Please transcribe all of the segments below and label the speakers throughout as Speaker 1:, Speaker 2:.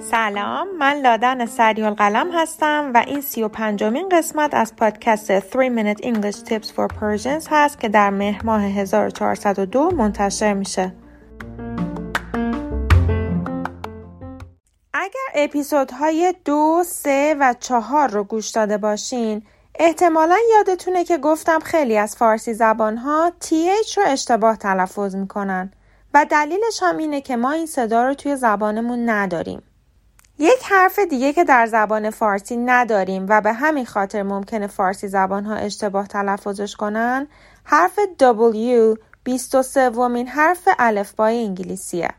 Speaker 1: سلام من لادن سریال قلم هستم و این سی و پنجمین قسمت از پادکست 3 Minute English Tips for Persians هست که در مهر ماه 1402 منتشر میشه. اگر اپیزودهای دو، سه و چهار رو گوش داده باشین احتمالا یادتونه که گفتم خیلی از فارسی زبانها TH رو اشتباه تلفظ می‌کنن و دلیلش هم اینه که ما این صدا رو توی زبانمون نداریم. یک حرف دیگه که در زبان فارسی نداریم و به همین خاطر ممکنه فارسی زبان ها اشتباه تلفظش کنن حرف W 23 ومین حرف الفبای انگلیسیه.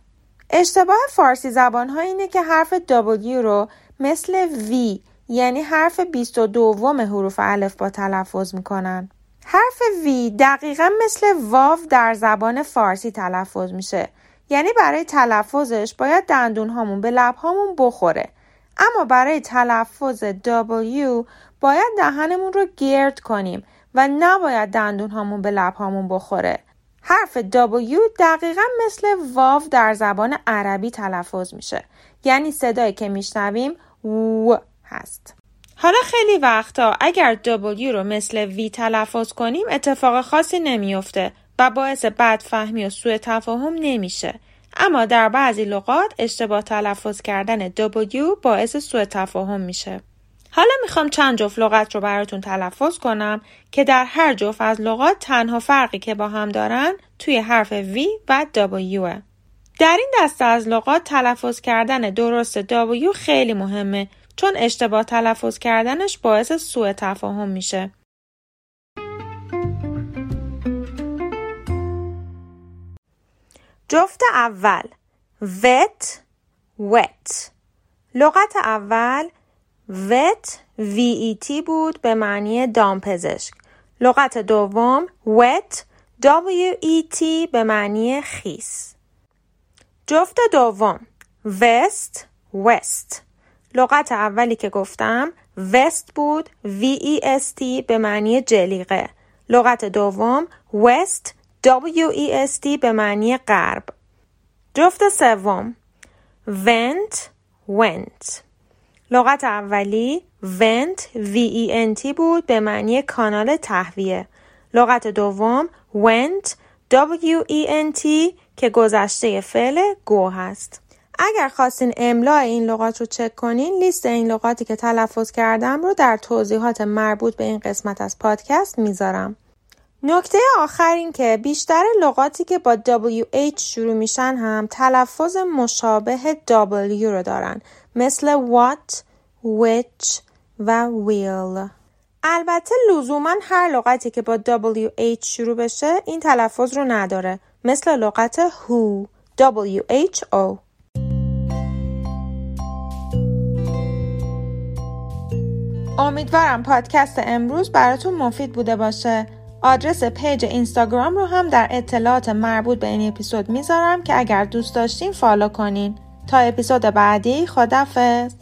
Speaker 1: اشتباه فارسی زبان ها اینه که حرف W رو مثل V یعنی حرف 22 حروف الف با تلفظ می‌کنن. حرف V دقیقا مثل واو در زبان فارسی تلفظ میشه. یعنی برای تلفظش باید دندون هامون به لب هامون بخوره. اما برای تلفظ W باید دهنمون رو گرد کنیم و نباید دندون هامون به لب هامون بخوره. حرف W دقیقا مثل واو در زبان عربی تلفظ میشه. یعنی صدایی که میشنویم و. هست حالا خیلی وقتا اگر W رو مثل V تلفظ کنیم اتفاق خاصی نمیافته و باعث بدفهمی و سوء تفاهم نمیشه. اما در بعضی لغات اشتباه تلفظ کردن W باعث سوء تفاهم میشه. حالا می‌خوام چند جفت لغت رو براتون تلفظ کنم که در هر جفت از لغات تنها فرقی که با هم دارن توی حرف V و W. در این دسته از لغات تلفظ کردن درست W خیلی مهمه چون اشتباه تلفظ کردنش باعث سوء تفاهم میشه. جفت اول. Wet wet. لغت اول wet VET بود به معنی دامپزشک لغت دوم wet WET به معنی خیس. جفت دوم. Vest west. لغت اولی که گفتم وست بود V-E-S-T به معنی جلیقه. لغت دوم وست W-E-S-T به معنی غرب. جفت سوم went went لغت اولی went V-E-N-T بود به معنی کانال تهویه. لغت دوم went W-E-N-T که گذشته فعل گو هست. اگر خواستین املای این لغات رو چک کنین لیست این لغاتی که تلفظ کردم رو در توضیحات مربوط به این قسمت از پادکست می‌ذارم. نکته آخر این که بیشتر لغاتی که با WH شروع میشن هم تلفظ مشابه W رو دارن مثل what, which و will. البته لزوما هر لغتی که با WH شروع بشه این تلفظ رو نداره مثل لغت who W-H-O امیدوارم پادکست امروز براتون مفید بوده باشه. آدرس page اینستاگرام رو هم در اطلاعات مربوط به این اپیزود می‌ذارم که اگر دوست داشتین follow کنین. تا اپیزود بعدی خدافظ